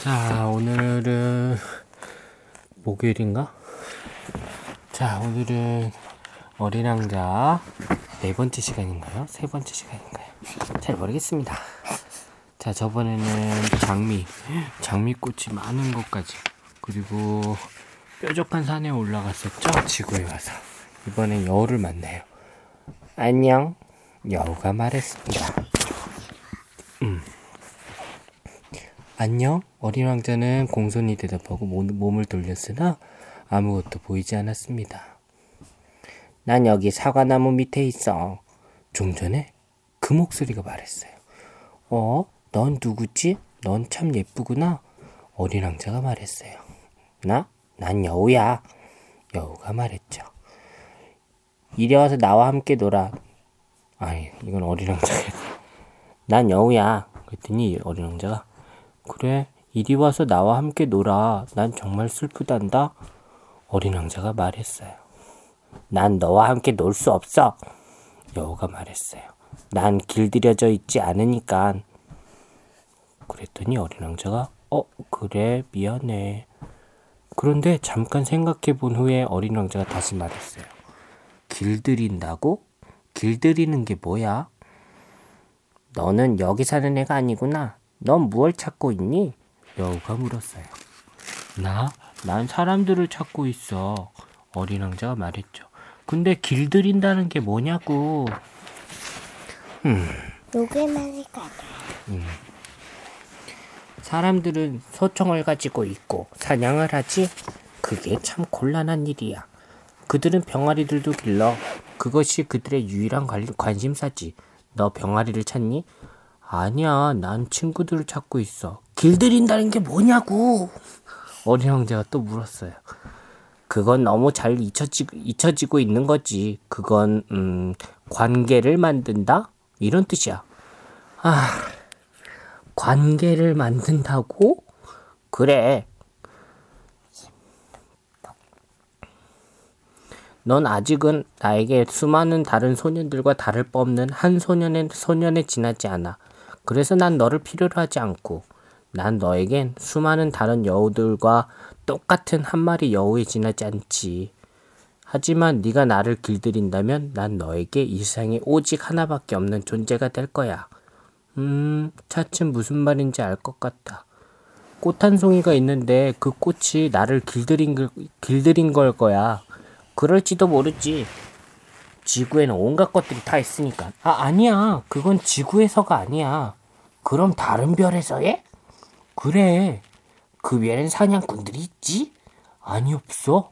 자, 오늘은 목요일인가? 자, 오늘은 어린 왕자 네 번째 시간인가요? 세 번째 시간인가요? 잘 모르겠습니다. 자, 저번에는 장미, 장미꽃이 많은 곳까지, 그리고 뾰족한 산에 올라갔었죠? 지구에 와서. 이번엔 여우를 만나요. 안녕. 여우가 말했습니다. 음. 안녕? 어린 왕자는 공손히 대답하고 몸을 돌렸으나 아무것도 보이지 않았습니다. 난 여기 사과나무 밑에 있어. 좀 전에 그 목소리가 말했어요. 어? 넌 누구지? 넌 참 예쁘구나. 어린 왕자가 말했어요. 나? 난 여우야. 여우가 말했죠. 이리 와서 나와 함께 놀아. 아니, 이건 어린 왕자가. 난 여우야. 그랬더니 어린 왕자가 그래, 이리 와서 나와 함께 놀아. 난 정말 슬프단다. 어린 왕자가 말했어요. 난 너와 함께 놀 수 없어. 여우가 말했어요. 난 길들여져 있지 않으니까. 그랬더니 어린 왕자가 어, 그래, 미안해. 그런데 잠깐 생각해 본 후에 어린 왕자가 다시 말했어요. 길들인다고? 길들이는 게 뭐야? 너는 여기 사는 애가 아니구나. 넌 무얼 찾고 있니? 여우가 물었어요. 나? 난 사람들을 찾고 있어. 어린 왕자가 말했죠. 근데 길들인다는 게 뭐냐고. 음. 요괴만이 가다. 음. 사람들은 소총을 가지고 있고 사냥을 하지? 그게 참 곤란한 일이야. 그들은 병아리들도 길러. 그것이 그들의 유일한 관 심사지. 너 병아리를 찾니? 아니야, 난 친구들을 찾고 있어. 길들인다는 게 뭐냐고. 어린 왕자가 또 물었어요. 그건 너무 잘 잊혀지, 잊혀지고 있는 거지. 그건, 음, 관계를 만든다? 이런 뜻이야. 아, 관계를 만든다고? 그래. 넌 아직은 나에게 수많은 다른 소년들과 다를 바 없는 한 소년의 소년에 지나지 않아. 그래서 난 너를 필요로 하지 않고 난 너에겐 수많은 다른 여우들과 똑같은 한 마리 여우에 지나지 않지. 하지만 네가 나를 길들인다면 난 너에게 이 세상에 오직 하나밖에 없는 존재가 될 거야. 음, 차츰 무슨 말인지 알 것 같다. 꽃 한 송이가 있는데 그 꽃이 나를 길들인, 길들인 걸 거야. 그럴지도 모르지. 지구에는 온갖 것들이 다 있으니까. 아, 아니야. 그건 지구에서가 아니야. 그럼 다른 별에서에? 그래. 그 별엔 사냥꾼들이 있지? 아니, 없어.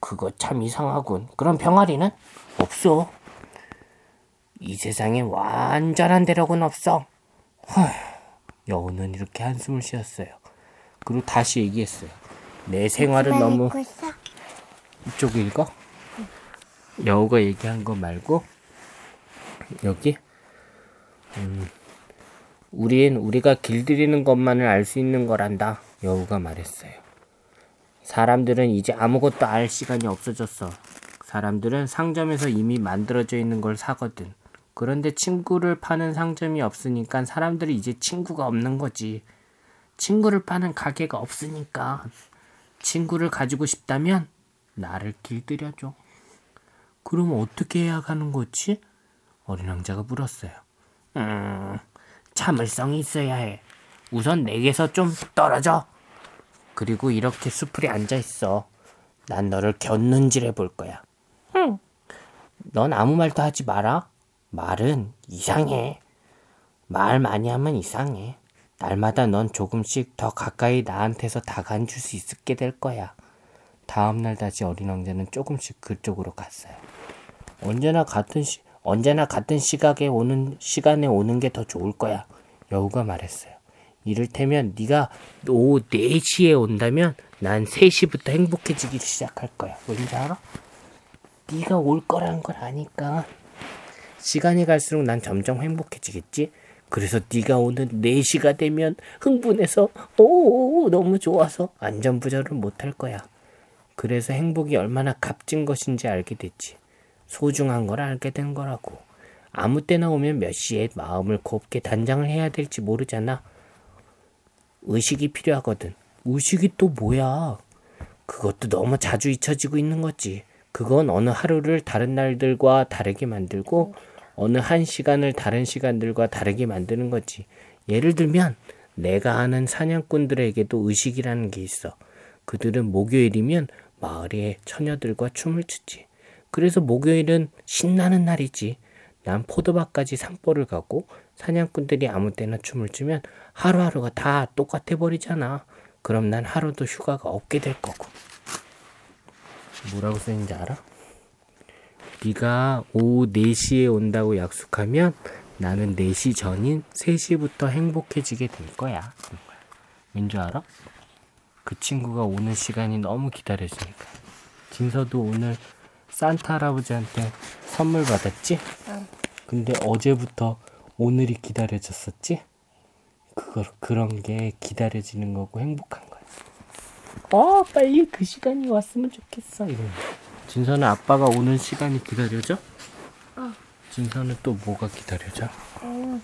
그거 참 이상하군. 그럼 병아리는? 없어. 이 세상에 완전한 대력은 없어. 헐. 여우는 이렇게 한숨을 쉬었어요. 그리고 다시 얘기했어요. 내 생활은 너무 이쪽 읽어? 여우가 얘기한 거 말고 여기 음, 우린 우리가 길들이는 것만을 알 수 있는 거란다. 여우가 말했어요. 사람들은 이제 아무것도 알 시간이 없어졌어. 사람들은 상점에서 이미 만들어져 있는 걸 사거든. 그런데 친구를 파는 상점이 없으니까 사람들이 이제 친구가 없는 거지. 친구를 파는 가게가 없으니까. 친구를 가지고 싶다면 나를 길들여줘. 그럼 어떻게 해야 하는 거지? 어린 왕자가 물었어요. 음, 참을성이 있어야 해. 우선 내게서 좀 떨어져. 그리고 이렇게 수풀에 앉아 있어. 난 너를 곁눈질 해 볼 거야. 응. 넌 아무 말도 하지 마라. 말은 이상해. 말 많이 하면 이상해. 날마다 넌 조금씩 더 가까이 나한테서 다가앉을 수 있게 될 거야. 다음날 다시 어린 왕자는 조금씩 그쪽으로 갔어요. 언제나 같은 시, 언제나 같은 시각에 오는 시간에 오는 게 더 좋을 거야. 여우가 말했어요. 이를테면 네가 오후 4시에 온다면 난 3시부터 행복해지기 시작할 거야. 왠지 알아? 네가 올 거라는 걸 아니까. 시간이 갈수록 난 점점 행복해지겠지? 그래서 네가 오는 4시가 되면 흥분해서 오 너무 좋아서 안전부절을 못할 거야. 그래서 행복이 얼마나 값진 것인지 알게 됐지. 소중한 걸 알게 된 거라고. 아무 때나 오면 몇 시에 마음을 곱게 단장을 해야 될지 모르잖아. 의식이 필요하거든. 의식이 또 뭐야? 그것도 너무 자주 잊혀지고 있는 거지. 그건 어느 하루를 다른 날들과 다르게 만들고 어느 한 시간을 다른 시간들과 다르게 만드는 거지. 예를 들면 내가 아는 사냥꾼들에게도 의식이라는 게 있어. 그들은 목요일이면 마을의 처녀들과 춤을 추지. 그래서 목요일은 신나는 날이지. 난 포도밭까지 산보를 가고 사냥꾼들이 아무 때나 춤을 추면 하루하루가 다 똑같아 버리잖아. 그럼 난 하루도 휴가가 없게 될 거고. 뭐라고 써있는지 알아? 네가 오후 4시에 온다고 약속하면 나는 4시 전인 3시부터 행복해지게 될 거야. 왠줄 알아? 그 친구가 오는 시간이 너무 기다려지니까. 진서도 오늘 산타 할아버지한테 선물 받았지? 응. 근데 어제부터 오늘이 기다려졌었지? 그거 그런 게 기다려지는 거고 행복한 거야. 어, 빨리 그 시간이 왔으면 좋겠어. 이런. 진서는 아빠가 오는 시간이 기다려져? 어. 진서는 또 뭐가 기다려져? 응.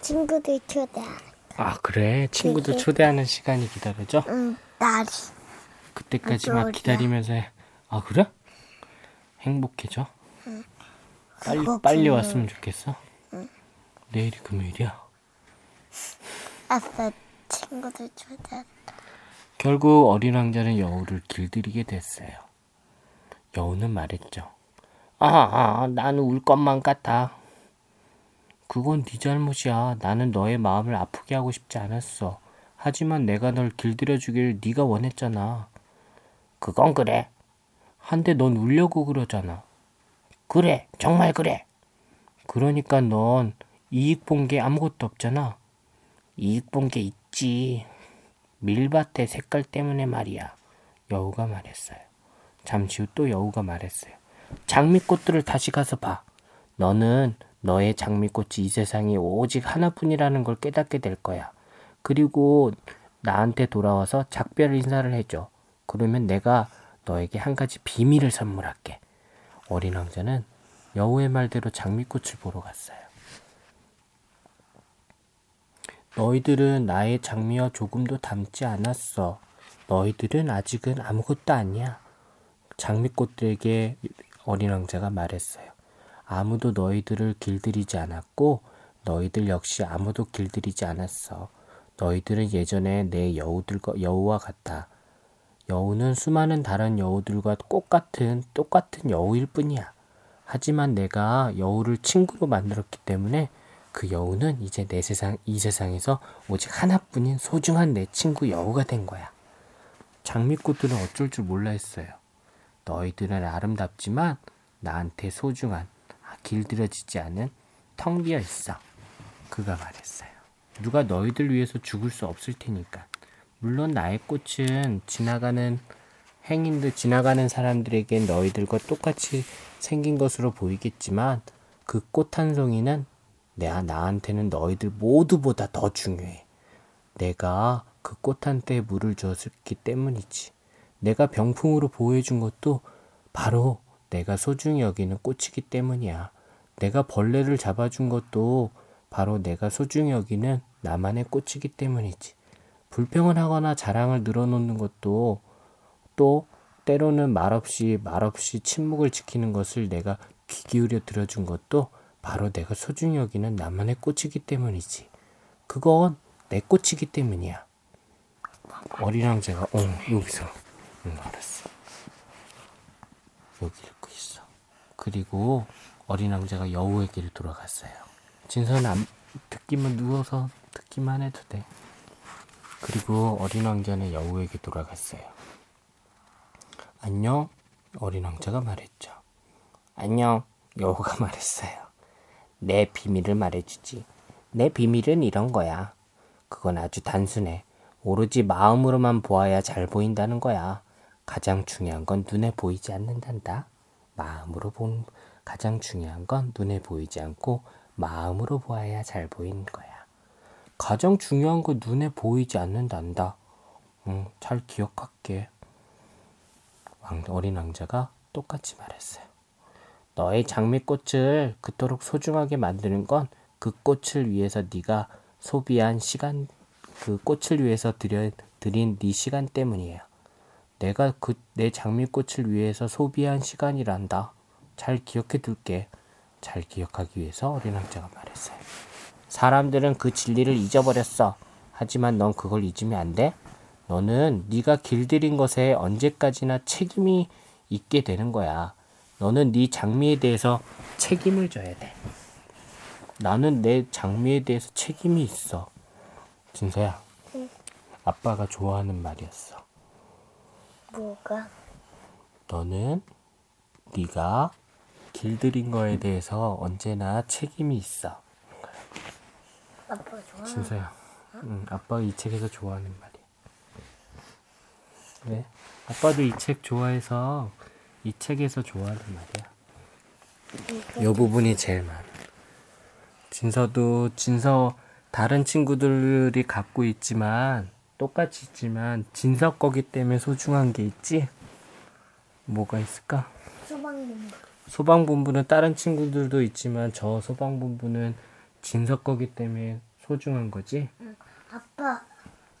친구들 초대하는. 아 그래 친구들 그게- 초대하는 시간이 기다려져? 응. 날이. 그때까지 막 맞아. 기다리면서 해. 아 그래? 행복해져? 빨리 그거 빨리 그- 왔으면 좋겠어. 내일이 금요일이야. 아빠 친구들 초대. 결국 어린 왕자는 여우를 길들이게 됐어요. 여우는 말했죠. 아, 아, 나는 울 것만 같아. 그건 네 잘못이야. 나는 너의 마음을 아프게 하고 싶지 않았어. 하지만 내가 널 길들여 주길 네가 원했잖아. 그건 그래. 한데 넌 울려고 그러잖아. 그래, 정말 그래. 그러니까 넌 이익 본 게 아무것도 없잖아. 이익 본 게 있지. 밀밭의 색깔 때문에 말이야. 여우가 말했어요. 잠시 후 또 여우가 말했어요. 장미꽃들을 다시 가서 봐. 너는 너의 장미꽃이 이 세상에 오직 하나뿐이라는 걸 깨닫게 될 거야. 그리고 나한테 돌아와서 작별 인사를 해줘. 그러면 내가 너에게 한 가지 비밀을 선물할게. 어린 왕자는 여우의 말대로 장미꽃을 보러 갔어요. 너희들은 나의 장미와 조금도 닮지 않았어. 너희들은 아직은 아무것도 아니야. 장미꽃들에게 어린 왕자가 말했어요. 아무도 너희들을 길들이지 않았고 너희들 역시 아무도 길들이지 않았어. 너희들은 예전에 내 여우들과 여우와 같아. 여우는 수많은 다른 여우들과 똑같은 똑같은 여우일 뿐이야. 하지만 내가 여우를 친구로 만들었기 때문에 그 여우는 이제 내 세상 이 세상에서 오직 하나뿐인 소중한 내 친구 여우가 된 거야. 장미꽃들은 어쩔 줄 몰라 했어요. 너희들은 아름답지만 나한테 소중한 아, 길들여지지 않은 텅 비어 있어. 그가 말했어요. 누가 너희들 위해서 죽을 수 없을 테니까. 물론 나의 꽃은 지나가는 행인들 지나가는 사람들에겐 너희들과 똑같이 생긴 것으로 보이겠지만 그 꽃 한 송이는 내가 나한테는 너희들 모두보다 더 중요해. 내가 그 꽃한 때에 물을 주었기 때문이지. 내가 병풍으로 보호해준 것도 바로 내가 소중히 여기는 꽃이기 때문이야. 내가 벌레를 잡아준 것도 바로 내가 소중히 여기는 나만의 꽃이기 때문이지. 불평을 하거나 자랑을 늘어놓는 것도 또 때로는 말없이 말없이 침묵을 지키는 것을 내가 귀 기울여 들어준 것도 바로 내가 소중히 여기는 나만의 꽃이기 때문이지. 그건 내 꽃이기 때문이야. 어린 왕자가 어 여기서 응 알았어. 여기 읽고 있어. 그리고 어린 왕자가 여우에게로 돌아갔어요. 진서는 안, 듣기만 누워서 듣기만 해도 돼. 그리고 어린 왕자는 여우에게 돌아갔어요. 안녕, 어린 왕자가 말했죠. 안녕, 여우가 말했어요. 내 비밀을 말해주지. 내 비밀은 이런 거야. 그건 아주 단순해. 오로지 마음으로만 보아야 잘 보인다는 거야. 가장 중요한 건 눈에 보이지 않는단다. 마음으로 본 가장 중요한 건 눈에 보이지 않고 마음으로 보아야 잘 보이는 거야. 가장 중요한 건 눈에 보이지 않는단다. 응, 잘 기억할게. 왕, 어린 왕자가 똑같이 말했어요. 너의 장미꽃을 그토록 소중하게 만드는 건 그 꽃을 위해서 네가 소비한 시간, 그 꽃을 위해서 들여, 드린 네 시간 때문이에요. 내가 그 내 장미꽃을 위해서 소비한 시간이란다. 잘 기억해 둘게. 잘 기억하기 위해서 어린 왕자가 말했어요. 사람들은 그 진리를 잊어버렸어. 하지만 넌 그걸 잊으면 안 돼. 너는 네가 길들인 것에 언제까지나 책임이 있게 되는 거야. 너는 네 장미에 대해서 책임을 져야 돼. 나는 내 장미에 대해서 책임이 있어. 진서야, 아빠가 좋아하는 말이었어. 뭐가? 너는 네가 길들인 거에 대해서 언제나 책임이 있어. 아빠 좋아. 진서야, 응, 아빠가 이 책에서 좋아하는 말이야. 왜? 아빠도 이 책 좋아해서 이 책에서 좋아하는 말이야. 요 부분이 제일 많아. 진서도 진서 다른 친구들이 갖고 있지만 똑같이 있지만 진서 거기 때문에 소중한 게 있지? 뭐가 있을까? 소방님. 소방본부는 다른 친구들도 있지만 저 소방본부는 진서 거기 때문에 소중한 거지? 응. 아빠,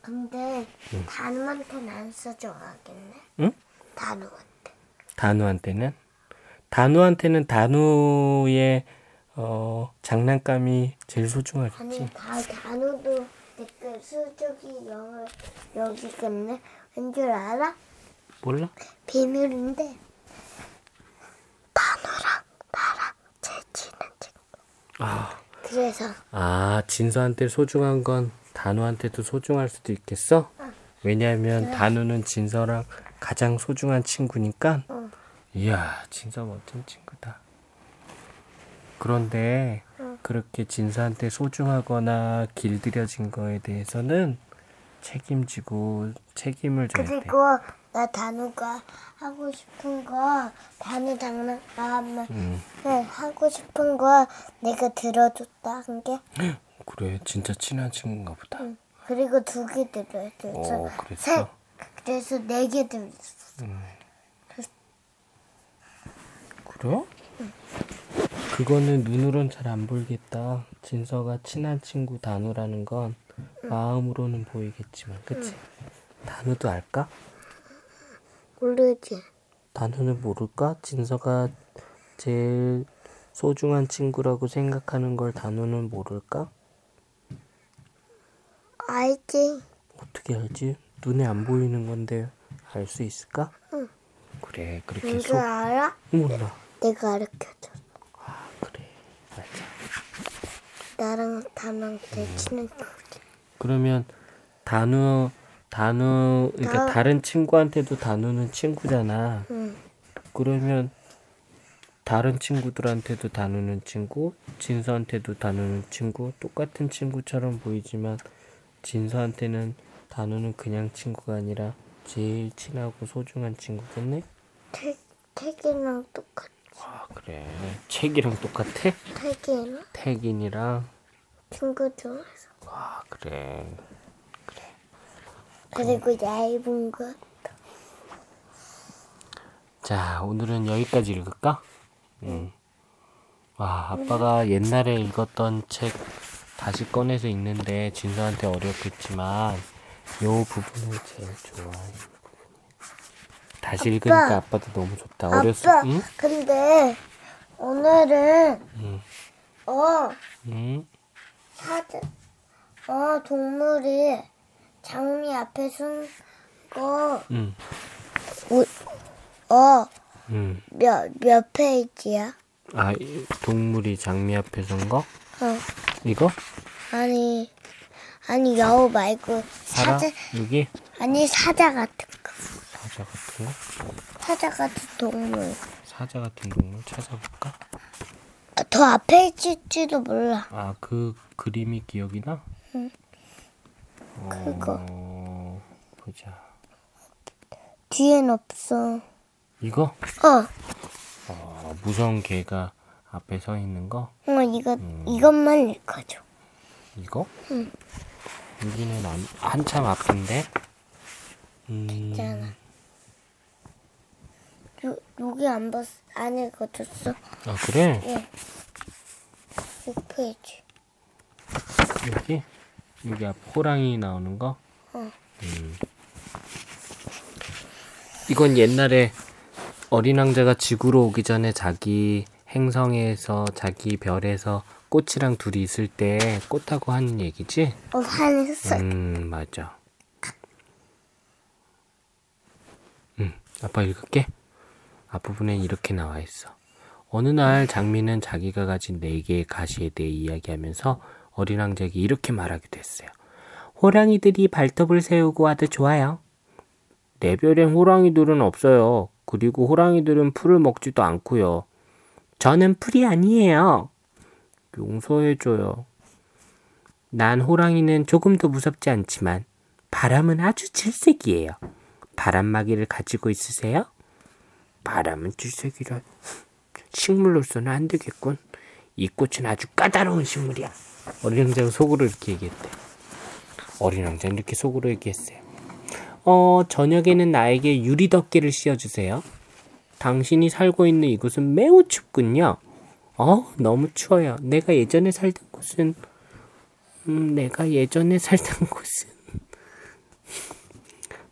근데 단우한테는 안 써줘야겠네. 응? 단우한테. 단우한테는 단우한테는 단우의 어, 장난감이 제일 소중하겠지. 아니, 다, 단우도 댓글 수족이 영을 여기 있겠네. 왠줄 알아? 몰라? 비밀인데. 단우랑 나랑 제일 친한 친구. 아, 그래서 아 진서한테 소중한 건 단우한테도 소중할 수도 있겠어? 왜냐하면 단우는 진서랑 가장 소중한 친구니까. 응. 이야, 진서 멋진 친구다. 그런데 그렇게 진서한테 소중하거나 길들여진 거에 대해서는 책임지고 책임을 져야 돼. 그리고 나 단우가 하고 싶은 거 단우 장난감 음. 네, 하고 싶은 거 내가 들어줬다 한 게 그래, 진짜 친한 친구인가 보다. 그리고 두 개 들어줬어. 오, 그랬어? 세, 그래서 네 개 들었어. 그래? 그거는 눈으론 잘 안 보이겠다. 진서가 친한 친구 단우라는 건 마음으로는 보이겠지만, 그치? 단우도 알까? 모르지. 단우는 모를까? 진서가 제일 소중한 친구라고 생각하는 걸 단우는 모를까? 알지. 어떻게 알지? 눈에 안 보이는 건데 알 수 있을까? 응. 그래, 그렇게 왠줄 소... 알아? 몰라. 내가 가르쳐줘. 아, 그래. 맞아. 나랑 단우한테 음. 친한 친구. 그러면 단우 단우 그러니까 나- 다른 친구한테도 단우는 친구잖아. 응. 그러면 다른 친구들한테도 단우는 친구, 진서한테도 단우는 친구, 똑같은 친구처럼 보이지만 진서한테는 단우는 그냥 친구가 아니라 제일 친하고 소중한 친구겠네. 태, 태기랑 똑같. 아 그래. 책이랑 똑같아? 태기랑 태긴이랑. 친구 좋아해서. 아 그래. 그리고 얇은 거. 자, 오늘은 여기까지 읽을까? 응. 와, 아빠가 옛날에 읽었던 책 다시 꺼내서 읽는데 진서한테 어렵겠지만 요 부분을 제일 좋아해. 다시 읽으니까 아빠도 너무 좋다. 어렸을 아빠, 응? 근데 오늘은 응. 어 응? 사자 어 동물이 장미 앞에 쓴거 응. 어, 응. 몇, 몇 페이지야? 아, 이 동물이 장미 앞에 선 거? 어, 이거? 아니, 아니, 여우 말고, 사라? 사자, 여기? 아니, 사자 같은 거. 사자 같은 거? 사자 같은 동물. 사자 같은 동물 찾아볼까? 아, 더 앞에 있을지도 몰라. 아, 그 그림이 기억이 나? 응. 그거. 어, 보자. 뒤엔 없어. 이거? 어, 어, 무서운 개가 앞에 서 있는 거? 어, 이거, 이것만 읽어줘. 이거? 여기는 안, 한참 앞인데? 음, 있잖아. 요, 여기 안 봤, 안 읽어줬어. 아, 그래? 예. 6페이지. 여기? 여기 앞 호랑이 나오는 거? 어. 음. 이건 옛날에 어린 왕자가 지구로 오기 전에 자기 행성에서 자기 별에서 꽃이랑 둘이 있을 때 꽃하고 하는 얘기지? 어, 화냈어. 음, 맞아. 음, 아빠 읽을게. 앞부분에 이렇게 나와 있어. 어느 날 장미는 자기가 가진 네 개의 가시에 대해 이야기하면서 어린 왕자에게 이렇게 말하기도 했어요. 호랑이들이 발톱을 세우고 와도 좋아요. 내 별엔 호랑이들은 없어요. 그리고 호랑이들은 풀을 먹지도 않고요. 저는 풀이 아니에요. 용서해줘요. 난 호랑이는 조금도 무섭지 않지만 바람은 아주 질색이에요. 바람막이를 가지고 있으세요? 바람은 질색이라 식물로서는 안 되겠군. 이 꽃은 아주 까다로운 식물이야. 어린 왕자가 속으로 이렇게 얘기했대. 어린 왕자는 이렇게 속으로 얘기했어요. 어, 저녁에는 나에게 유리 덮개를 씌워주세요. 당신이 살고 있는 이곳은 매우 춥군요. 어, 너무 추워요. 내가 예전에 살던 곳은 음, 내가 예전에 살던 곳은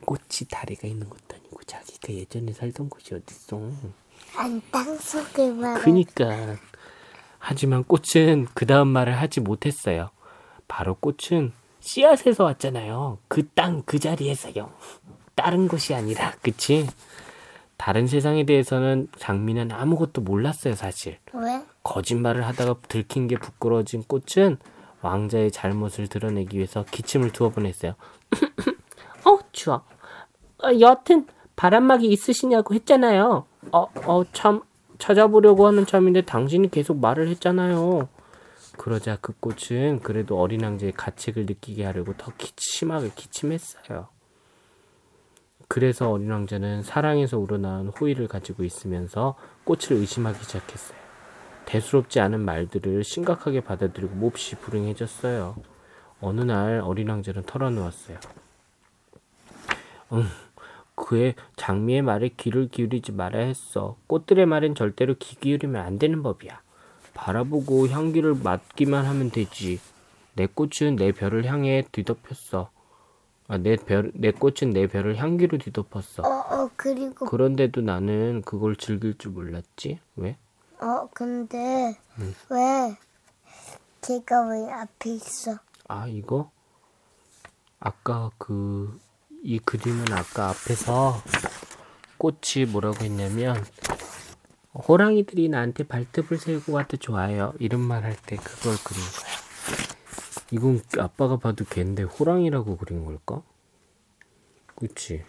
꽃이 다리가 있는 것도 아니고 자기가 예전에 살던 곳이 어딨어. 안 땅속에 말해. 그니까 하지만 꽃은 그 다음 말을 하지 못했어요. 바로 꽃은 씨앗에서 왔잖아요. 그 땅 그 자리에서요. 다른 곳이 아니라 그치? 다른 세상에 대해서는 장미는 아무것도 몰랐어요 사실. 왜? 거짓말을 하다가 들킨 게 부끄러워진 꽃은 왕자의 잘못을 드러내기 위해서 기침을 두어 번 했어요. 어, 추워. 어, 여튼 바람막이 있으시냐고 했잖아요. 어, 어, 참 찾아보려고 하는 참인데 당신이 계속 말을 했잖아요. 그러자 그 꽃은 그래도 어린 왕자의 가책을 느끼게 하려고 더 기침하게 기침했어요. 그래서 어린 왕자는 사랑에서 우러나온 호의를 가지고 있으면서 꽃을 의심하기 시작했어요. 대수롭지 않은 말들을 심각하게 받아들이고 몹시 불행해졌어요. 어느 날 어린 왕자는 털어놓았어요. 응, 그의 장미의 말에 귀를 기울이지 말아야 했어. 꽃들의 말엔 절대로 귀 기울이면 안 되는 법이야. 바라보고 향기를 맡기만 하면 되지. 내 꽃은 내 별을 향해 뒤덮였어. 아, 내 별, 내 꽃은 내 별을 향기로 뒤덮었어. 어, 어, 그리고, 그런데도 나는 그걸 즐길 줄 몰랐지. 왜? 어, 근데, 왜, 걔가 왜 앞에 있어? 아, 이거? 아까 그, 이 그림은 아까 앞에서 꽃이 뭐라고 했냐면, 호랑이들이 나한테 발톱을 세우고 와도 좋아요. 이런 말 할 때 그걸 그린 거야. 이건 아빠가 봐도 걔인데 호랑이라고 그린 걸까? 그치?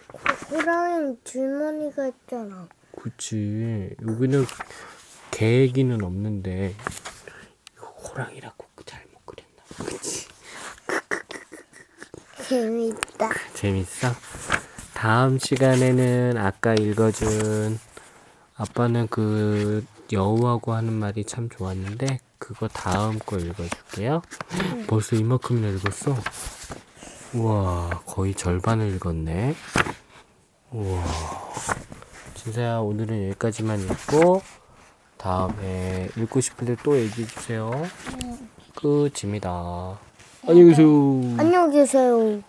호랑이는 줄무늬가 있잖아. 그치. 여기는 개 얘기는 없는데, 호랑이라고 잘못 그렸나 봐. 그치? 재밌다. 재밌어? 다음 시간에는 아까 읽어준 아빠는 그 여우하고 하는 말이 참 좋았는데 그거 다음 거 읽어줄게요. 벌써 이만큼이나 읽었어? 우와 거의 절반을 읽었네. 우와 진짜야 오늘은 여기까지만 읽고 다음에 읽고 싶은데 또 얘기해 주세요. 끝입니다. 안녕히 계세요. 안녕히 계세요.